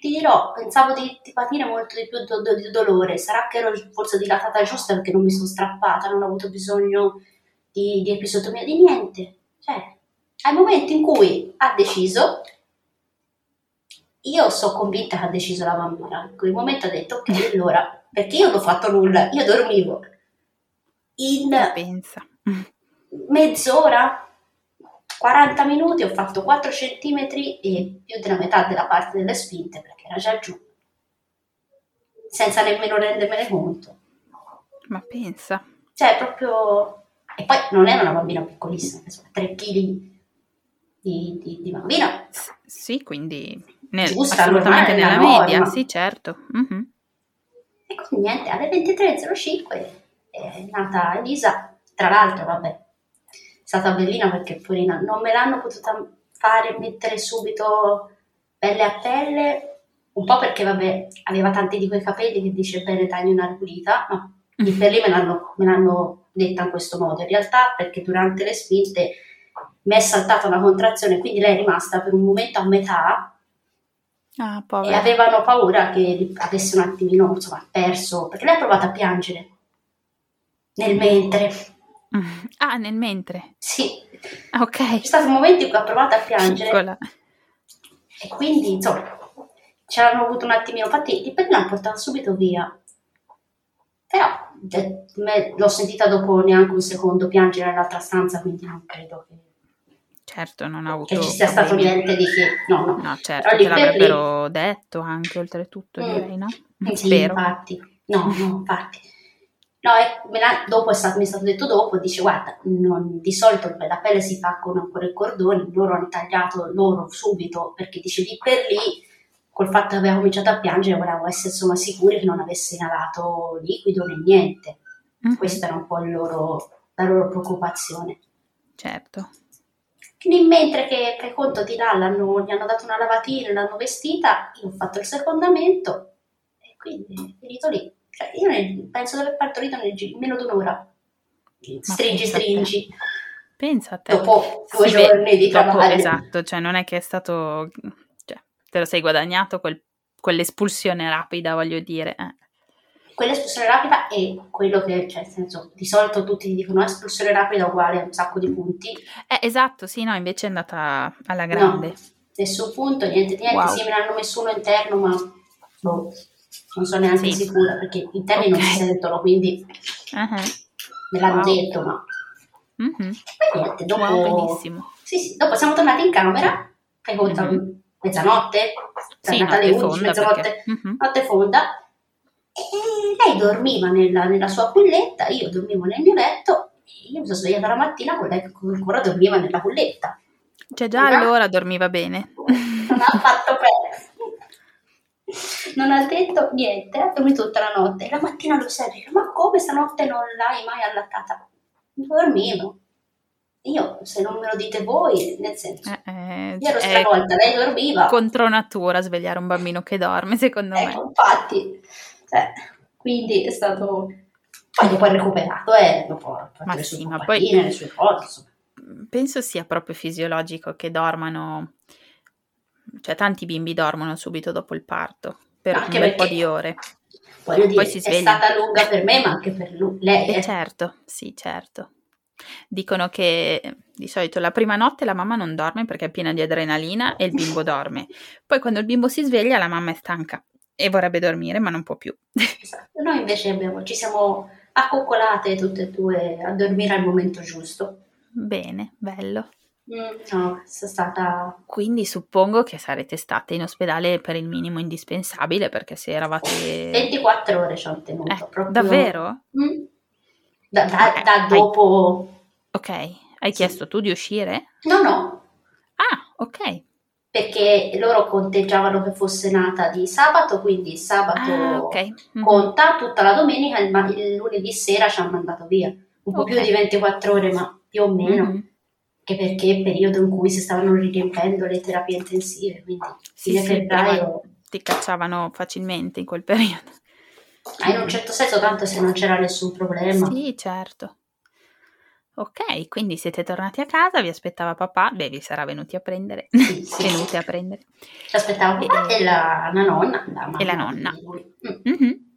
ti dirò, pensavo di, di patire molto di più do, do, di dolore, sarà che ero forse dilatata giusta perché non mi sono strappata, non ho avuto bisogno di, di episotomia, di niente. Cioè, al momento in cui ha deciso, io sono convinta che ha deciso la bambina, in quel momento ha detto ok, allora, perché io non ho fatto nulla, io dormivo in mezz'ora, 40 minuti, ho fatto 4 centimetri e più della metà della parte delle spinte perché era già giù, senza nemmeno rendermene conto. Ma pensa. Cioè, proprio... E poi non era una bambina piccolissima, insomma, 3 kg di, di, di bambina. S- sì, quindi nel, Giusta, assolutamente nella la media, norma. sì, certo. Mhm. E quindi niente, alle 23.05 è nata Elisa, tra l'altro vabbè, stata bellina perché porina non me l'hanno potuta fare mettere subito pelle a pelle, un po' perché vabbè aveva tanti di quei capelli che dice bene tagli una pulita, ma lì per lì me l'hanno, me l'hanno detta in questo modo, in realtà perché durante le spinte mi è saltata una contrazione, quindi lei è rimasta per un momento a metà Ah, e avevano paura che avesse un attimino, insomma, perso, perché lei ha provato a piangere nel mentre. Mm. Ah, nel mentre. Sì, ok. c'è stato un momento in cui ha provato a piangere Piccola. e quindi, insomma, ci hanno avuto un attimino, infatti di per l'hanno portata subito via. Però de- me- l'ho sentita dopo neanche un secondo piangere nell'altra stanza, quindi non credo che, Certo, non ha avuto che ci sia stato niente di che. No, no. No, certo, te per lì- l'avrebbero detto anche oltretutto, Mm. direi, no? Sì, Spero. infatti. No, no, infatti. No, l'ha- dopo è stato, mi è stato detto dopo, dice guarda, non- di solito la pelle si fa con ancora i cordoni, loro hanno tagliato loro subito, perché dice lì per lì, col fatto che aveva cominciato a piangere, volevamo essere insomma sicuri che non avesse inalato liquido né niente. Mhm, Questa era un po' loro- la loro preoccupazione. Certo. Quindi mentre che, fai conto di là gli hanno dato una lavatina, l'hanno vestita, io ho fatto il secondamento e quindi è finito lì. Cioè, io nel- penso di aver partorito nel gi- meno di un'ora. Stringi, stringi. Pensa a te. Dopo due vede- giorni di dopo- travaglio. Esatto, cioè non è che è stato... Cioè, te lo sei guadagnato quel- quell'espulsione rapida, voglio dire. eh. Quell'espulsione rapida è quello che, cioè, nel senso, di solito tutti ti dicono "Ah, espulsione rapida uguale a un sacco di punti. Eh, esatto, sì, no, invece è andata alla grande. No, nessun punto, niente niente. Wow. Sì, me ne hanno messo uno interno, ma boh, non sono neanche Sì. sicura perché gli interni non Ok. si sentono, quindi Ah, me l'hanno Wow. detto, ma mhm. poi niente, dopo, Wow, benissimo. sì, sì, dopo siamo tornati in camera, fai conto, Mhm. mezzanotte, Sì, tornata alle notte 11, fonda mezzanotte, perché... mhm. notte fonda, e lei dormiva nella, nella sua culletta, io dormivo nel mio letto, e io mi sono svegliata la mattina con lei che ancora dormiva nella culletta. Cioè già allora dormiva bene. non ha fatto bene. Non ha detto niente, ha dormito tutta la notte. La mattina lo sai, dice, ma come stanotte non l'hai mai allattata? Dormivo. Io, se non me lo dite voi, nel senso, Eh, eh, io ero è stravolta, lei dormiva. contro natura svegliare un bambino che dorme, secondo me. Ecco, infatti, cioè, quindi è stato... Poi dopo è recuperato, eh, dopo ha fatto Ma le sì, sue ma pompatine, poi- le sue cose. Penso sia proprio fisiologico che dormano, cioè tanti bimbi dormono subito dopo il parto, per Anche un bel po' di ore. Voglio dire, si è sveglia. stata lunga per me, ma anche per lui, lei. Eh, eh. certo, sì, certo. Dicono che di solito la prima notte la mamma non dorme perché è piena di adrenalina e il bimbo dorme. Poi quando il bimbo si sveglia la mamma è stanca e vorrebbe dormire ma non può più. Esatto. Noi invece abbiamo- ci siamo accoccolate tutte e due a dormire al momento giusto. Bene, bello. Mm, no, è stata... Quindi suppongo che sarete state in ospedale per il minimo indispensabile perché se eravate... 24 ore ci hanno tenuto. Eh, proprio- davvero? Mm. Da, da- Eh, da hai- dopo... Ok, hai Sì. chiesto tu di uscire? No, no, Ah, ok. perché loro conteggiavano che fosse nata di sabato, quindi sabato Ah, ok. Mhm. conta tutta la domenica, il, ma- il lunedì sera ci hanno mandato via. Un po' Ok. più di 24 ore, ma più o meno. Mhm. Anche perché è il periodo in cui si stavano riempendo le terapie intensive, quindi fine sì, febbraio. ti cacciavano facilmente in quel periodo. Ah, in un certo senso, tanto se non c'era nessun problema. Sì, certo. Ok, quindi siete tornati a casa, vi aspettava papà, beh, vi sarà venuti a prendere, Sì, sì. venute a prendere. Ci aspettava papà e, la, la nonna. La E la nonna. Mm. Mhm.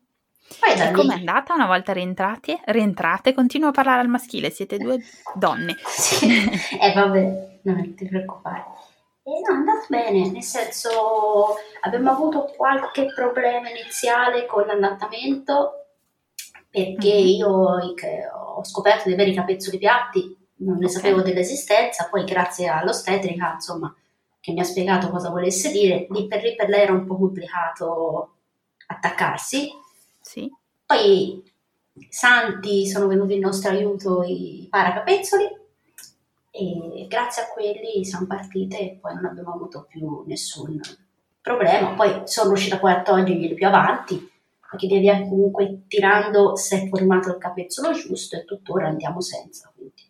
Poi da E lì... com'è andata una volta rientrati? Rientrate? Continuo a parlare al maschile, siete due donne. Sì. Eh vabbè, non ti preoccupare. E no, è andato bene, nel senso abbiamo avuto qualche problema iniziale con l'allattamento perché Mhm. io che ho scoperto di avere i capezzoli piatti, non ne Ok. sapevo dell'esistenza, poi grazie all'ostetrica, insomma, che mi ha spiegato cosa volesse dire, lì per lì per lei era un po' complicato attaccarsi. Sì. Poi santi sono venuti in nostro aiuto i paracapezzoli e grazie a quelli siamo partite e poi non abbiamo avuto più nessun problema. Poi sono riuscita poi a toglierglieli più avanti perché via via comunque tirando si è formato il capezzolo giusto e tuttora andiamo senza. Quindi.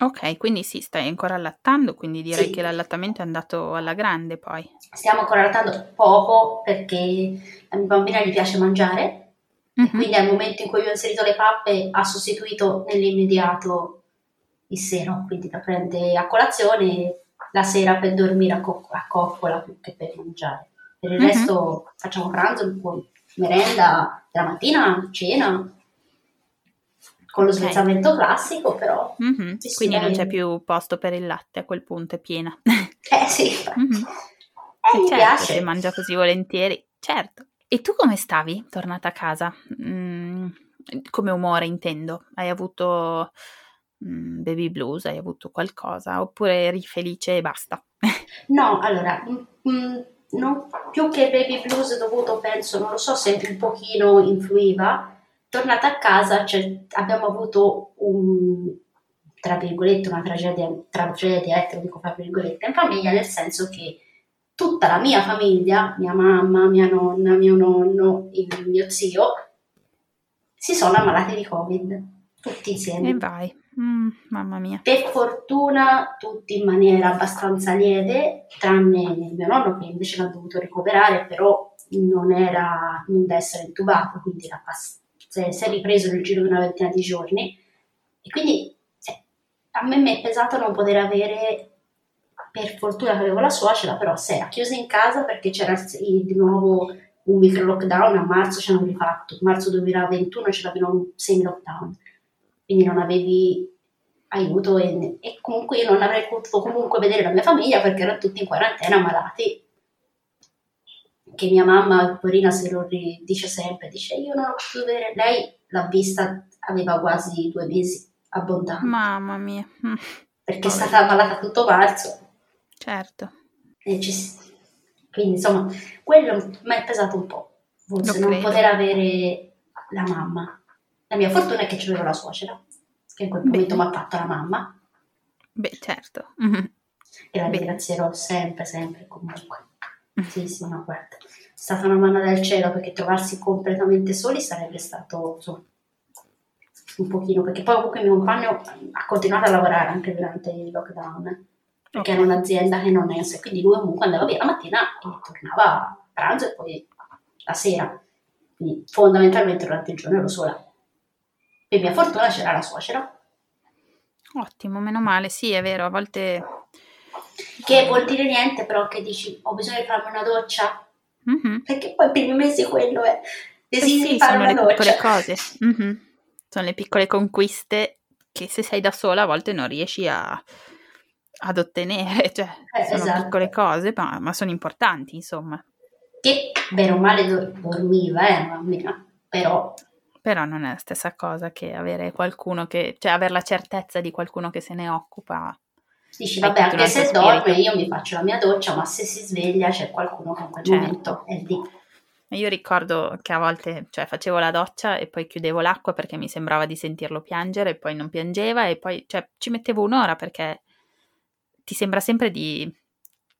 Ok, quindi sì, stai ancora allattando, quindi direi Sì. che l'allattamento è andato alla grande poi. Stiamo ancora allattando poco perché a mia bambina gli piace mangiare Mhm. Quindi al momento in cui ho inserito le pappe ha sostituito nell'immediato il seno, quindi la prende a colazione la sera per dormire a, co- a coccola più che per mangiare. Per il Mhm. resto facciamo pranzo, un po' merenda, la mattina, cena, con lo svezzamento classico, però Mhm. Sì, Quindi non c'è più posto per il latte, a quel punto è piena. eh sì. Mhm. eh, mi certo, piace. se mangia così volentieri, certo. E tu come stavi tornata a casa? Mm, come umore intendo? Hai avuto mm, baby blues? Hai avuto qualcosa? Oppure eri felice e basta? No, allora, mm, mm, non- più che baby blues dovuto, penso, non lo so se un pochino influiva, tornata a casa cioè, abbiamo avuto un, tra virgolette, una tragedia, tragedia, eh, te lo dico fra virgolette, in famiglia, nel senso che tutta la mia famiglia, mia mamma, mia nonna, mio nonno, il mio zio, si sono ammalati di Covid, tutti insieme. E vai. Mm, mamma mia. Per fortuna tutti in maniera abbastanza lieve, tranne mio nonno che invece l'ha dovuto recuperare, però non era non da essere intubato, quindi pass- si è si è ripreso nel giro di una ventina di giorni. E quindi cioè, a me mi è pesato non poter avere, per fortuna che avevo la suocera, però si era chiusa in casa perché c'era il- di nuovo un micro lockdown, a marzo ci hanno rifatto, marzo 2021 c'era di nuovo un semi lockdown. Quindi non avevi aiuto e, e comunque io non avrei potuto comunque vedere la mia famiglia perché erano tutti in quarantena malati. Che mia mamma porina se lo dice sempre dice io non ho potuto vedere lei l'ha vista aveva quasi due mesi abbondanti Mamma mia. Mm, perché è stata malata tutto marzo certo. ci- quindi insomma quello mi è pesato un po' forse non credo. poter avere la mamma la mia fortuna è che c'avevo la suocera che in quel Bene. momento mi ha fatto la mamma Beh, certo. Mhm. e la ringrazierò sempre, sempre comunque. Sì, sì, no, guarda, è stata una mano dal cielo perché trovarsi completamente soli sarebbe stato insomma, un pochino, perché poi comunque mio compagno ha continuato a lavorare anche durante il lockdown, eh, perché era un'azienda che non è, quindi lui comunque andava via la mattina e tornava a pranzo e poi la sera, quindi fondamentalmente durante il giorno ero sola. Per mia fortuna c'era la suocera, Ottimo, meno male. Sì, è vero, a volte... che vuol dire niente però che dici ho bisogno di farmi una doccia, Mhm. perché poi i primi mesi quello è Eh desideri sì, sono le piccole doccia cose. Mhm. Sono le piccole conquiste che se sei da sola a volte non riesci a, ad ottenere. Cioè, Eh, sono esatto. piccole cose, ma, ma sono importanti, insomma. che bene o male do- dormiva eh, bambina però Però non è la stessa cosa che avere qualcuno che... Cioè, avere la certezza di qualcuno che se ne occupa. dici vabbè anche se altro dorme spirito. io mi faccio la mia doccia ma se si sveglia c'è qualcuno che in quel Certo. momento è lì Io ricordo che a volte, cioè, facevo la doccia e poi chiudevo l'acqua perché mi sembrava di sentirlo piangere e poi non piangeva e poi, cioè, ci mettevo un'ora perché ti sembra sempre di...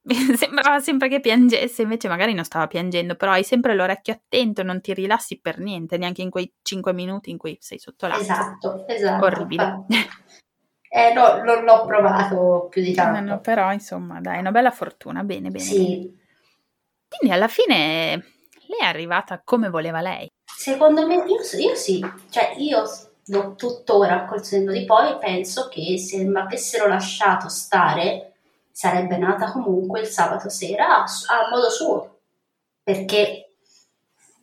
sembrava sempre che piangesse, invece magari non stava piangendo, però hai sempre l'orecchio attento, non ti rilassi per niente, neanche in quei 5 minuti in cui sei sotto l'acqua. esatto esatto Orribile. eh no non l'ho provato più di tanto no, però, insomma, dai, una bella fortuna, bene, bene. bene. sì Quindi alla fine lei è arrivata come voleva lei. Secondo me, io, io sì, cioè io tuttora col senno di poi penso che se mi avessero lasciato stare sarebbe nata comunque il sabato sera a, a modo suo, perché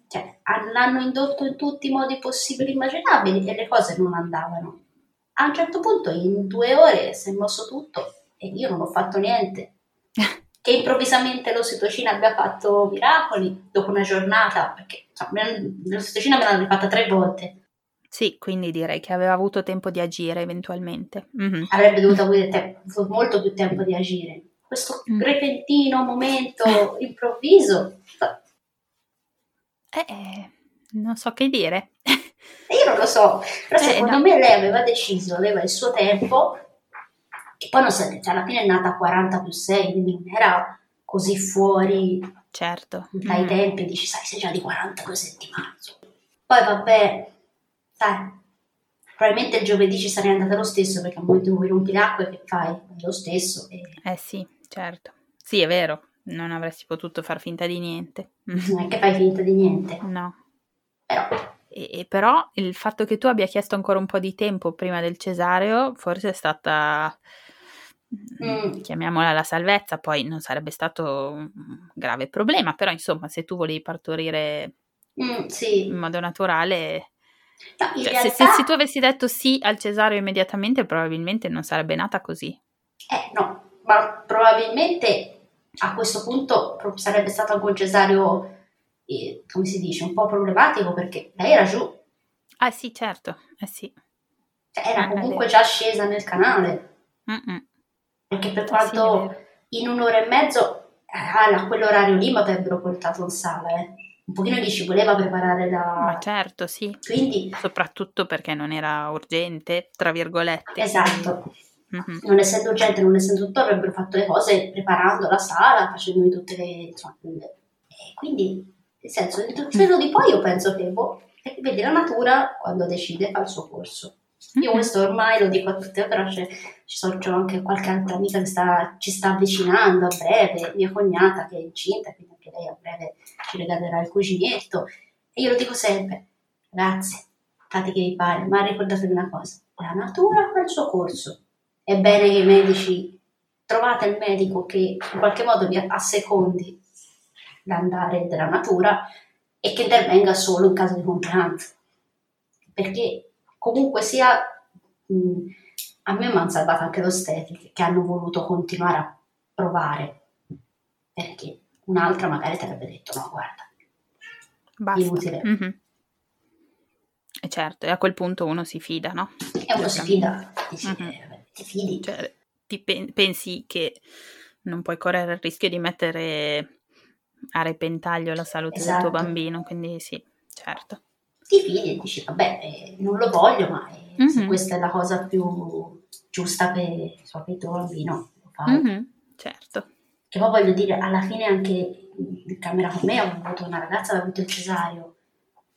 cioè, l'hanno indotto in tutti i modi possibili e immaginabili e le cose non andavano. A un certo punto in due ore si è mosso tutto e io non ho fatto niente. che improvvisamente l'ossitocina abbia fatto miracoli dopo una giornata, perché insomma, l'ossitocina me l'hanno rifatta tre volte sì, quindi direi che aveva avuto tempo di agire eventualmente. Mm-hmm. Avrebbe dovuto avere te- molto più tempo di agire. Questo mm. repentino momento improvviso. Eh, eh, non so che dire. Io non lo so, però eh, secondo no. me lei aveva deciso, aveva il suo tempo, che poi non so, cioè alla fine è nata a 40 più 6, quindi non era così fuori certo. dai mm. tempi, dici, sai, sei già di 42 settimane. Poi vabbè, sai, probabilmente il giovedì ci sarei andata lo stesso perché al momento in cui rompi l'acqua che fai? Lo stesso. E... Eh sì, certo. Sì, è vero, non avresti potuto far finta di niente. Non è che fai finta di niente. No. Però... E, e però il fatto che tu abbia chiesto ancora un po' di tempo prima del cesareo forse è stata... Mm. chiamiamola la salvezza, poi non sarebbe stato un grave problema, però insomma se tu volevi partorire mm, sì. in modo naturale No, cioè, realtà... se, se, tu avessi detto sì al cesareo immediatamente, probabilmente non sarebbe nata così. Eh no, ma probabilmente a questo punto sarebbe stato anche un cesareo, eh, come si dice, un po' problematico perché lei era giù. Ah sì, certo, eh sì. Cioè, era eh, comunque già scesa nel canale. Mm-mm. Perché per quanto sì, in un'ora e mezzo, eh, a quell'orario lì mi avrebbero portato in sala, eh un pochino gli ci voleva preparare da... Ma certo, sì. Quindi... Soprattutto perché non era urgente, tra virgolette. Esatto. Mm-hmm. Non essendo urgente, non essendo tutto, avrebbero fatto le cose preparando la sala, facendomi tutte le... Insomma, e quindi, nel senso, nel senso di poi io penso che, boh, vedi, la natura quando decide fa il suo corso. Io mm-hmm. questo ormai lo dico a tutte, però c'è, ci sono, c'è anche qualche altra amica che sta, ci sta avvicinando a breve, mia cognata che è incinta, quindi anche lei a breve ci regalerà il cuginetto. E io lo dico sempre, ragazzi, fate che vi pare, ma ricordatevi una cosa, la natura fa il suo corso. È bene che i medici, trovate il medico che in qualche modo vi assecondi l'andare della natura e che intervenga solo in caso di complianza. Perché comunque sia, mh, a me mi hanno salvato anche l'ostetriche che hanno voluto continuare a provare. Perché un'altra magari ti avrebbe detto no, guarda, Basta. inutile. Mm-hmm. E certo, e a quel punto uno si fida, no? E uno si fida, dici, mm-hmm. eh, ti fidi. Cioè, ti pen- pensi che non puoi correre il rischio di mettere a repentaglio la salute esatto. del tuo esatto. bambino, quindi sì, certo. Ti fidi e dici, vabbè, eh, non lo voglio, ma eh, mm-hmm. se questa è la cosa più giusta per, so, per il tuo bambino, lo fai. Mm-hmm. Certo. Che poi voglio dire, alla fine anche in camera con me ho avuto una ragazza che ha avuto il cesario,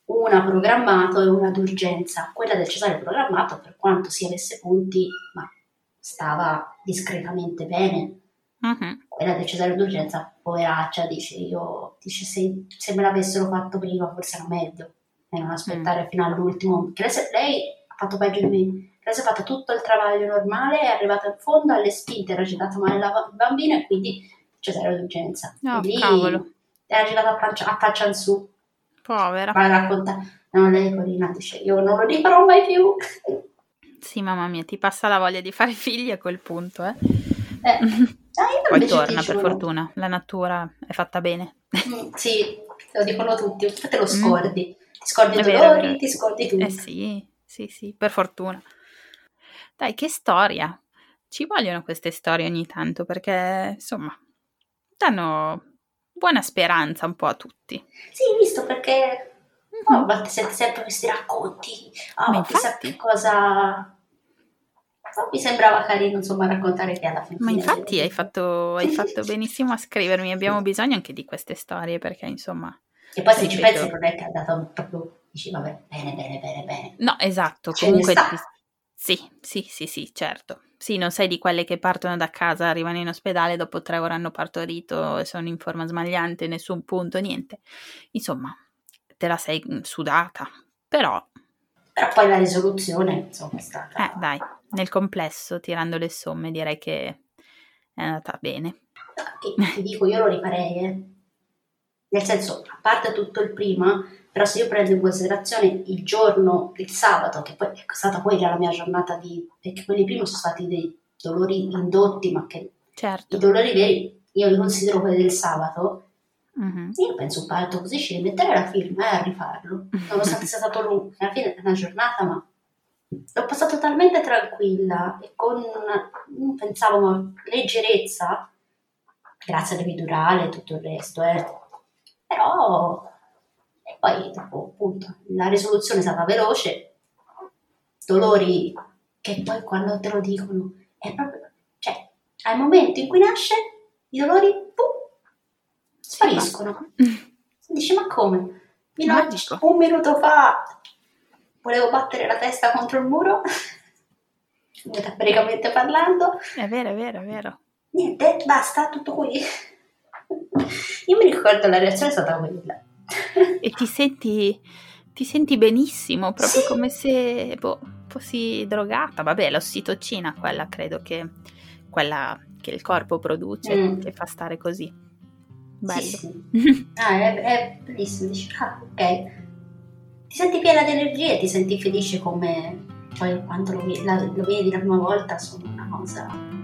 una programmato e una d'urgenza. Quella del cesario programmato, per quanto si avesse punti, ma stava discretamente bene. Uh-huh. Quella del cesario d'urgenza, poveraccia, dice io, dice se, se me l'avessero fatto prima forse era meglio e non aspettare mm. fino all'ultimo. Perché lei, ha fatto peggio di me. Lei si è fatta tutto il travaglio normale, è arrivata in fondo, alle spinte era girata male la bambina e quindi cesareo d'urgenza. Oh, lì cavolo. Era girata a, faccia, a faccia in su. Povera. Ma racconta, no, lei Corina dice, io non lo rifarò mai più. Sì, mamma mia, ti passa la voglia di fare figli a quel punto, eh. eh. Ah, Poi torna, per fortuna. La natura è fatta bene. Mm, sì, lo dicono tutti, te lo mm. scordi. Mm. Ti scordi i dolori, ti scordi tutto. Eh sì, sì, sì, per fortuna. Dai, che storia. Ci vogliono queste storie ogni tanto perché, insomma, danno buona speranza un po' a tutti. Sì, visto perché mm-hmm. a volte senti sempre questi racconti, oh, ma chissà che cosa... mi sembrava carino insomma raccontare che alla fine... Ma infatti hai fatto, hai fatto benissimo a scrivermi, abbiamo bisogno anche di queste storie perché insomma... E poi se ci pensi non è che ha dato proprio, dici vabbè, bene, bene, bene, bene. No, esatto, Ce comunque... Ti... Sì, sì, sì, sì, certo. sì, non sei di quelle che partono da casa, arrivano in ospedale, dopo tre ore hanno partorito e sono in forma smagliante, nessun punto, niente. Insomma, te la sei mm, sudata, però... Però poi la risoluzione, insomma, è stata... Eh, dai, nel complesso, tirando le somme, direi che è andata bene. Che ti dico, io lo rifarei, eh. Nel senso, a parte tutto il prima, però se io prendo in considerazione il giorno, il sabato, che poi è stata quella la mia giornata di... perché quelli prima sono stati dei dolori indotti, ma che certo. i dolori veri io li considero quelli del sabato, mm-hmm. io penso un parto così ci rimetterei la film e a rifarlo, nonostante sia stato lungo, alla fine è una giornata, ma l'ho passato talmente tranquilla e con una, pensavo, una leggerezza, grazie all'epidurale e tutto il resto, eh. però e poi dopo appunto la risoluzione è stata veloce, dolori che poi quando te lo dicono è proprio, cioè al momento in cui nasce i dolori pum, spariscono. Dici ma come? Magico. un minuto fa volevo battere la testa contro il muro, metaforicamente parlando. È vero, è vero, è vero. Niente, basta, tutto qui. Io mi ricordo la reazione è stata quella e ti senti, ti senti benissimo, proprio sì. come se boh, fossi drogata. Vabbè, l'ossitocina, quella credo che quella che il corpo produce, mm. che fa stare così. Bello. Sì, sì. Ah, è, è, bellissimo. Dici, ah, ok. Ti senti piena di energie, ti senti felice come poi quando lo, la, lo vedi la prima volta, sono una cosa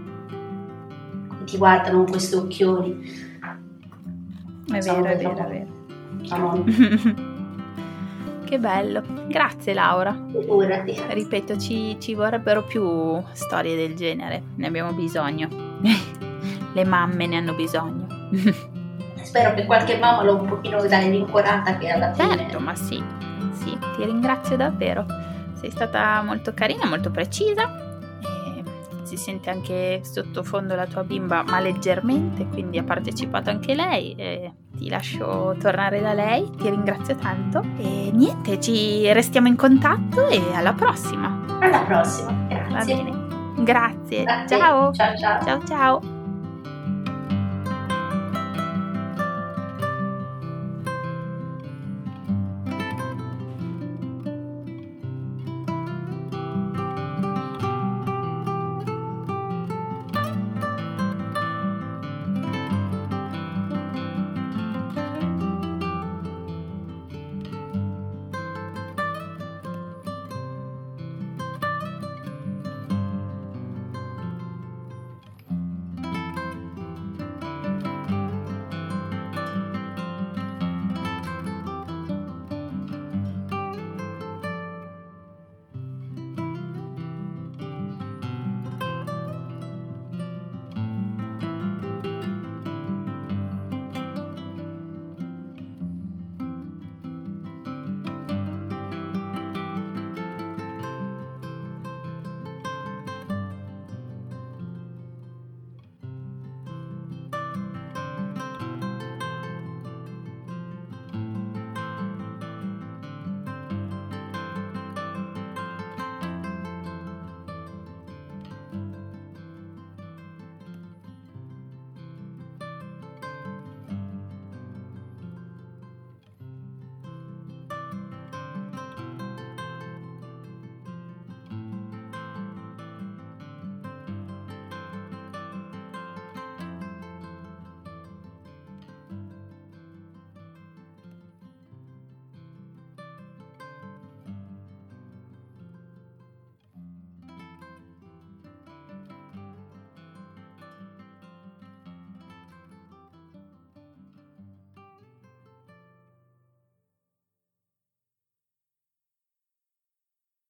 ti guardano con questi occhioni. È vero, è vero, è vero. che bello, grazie Laura. Figurati. Ripeto, ci, ci vorrebbero più storie del genere, ne abbiamo bisogno. Le mamme ne hanno bisogno. Spero che qualche mamma lo un pochino dai rincuorata che alla fine... Certo, ma sì, sì, ti ringrazio davvero. Sei stata molto carina, molto precisa si sente anche sottofondo la tua bimba, ma leggermente, quindi ha partecipato anche lei. E ti lascio tornare da lei, ti ringrazio tanto e niente, ci restiamo in contatto e alla prossima. Alla prossima, grazie. Va bene. Grazie. Ciao. Ciao ciao. Ciao ciao.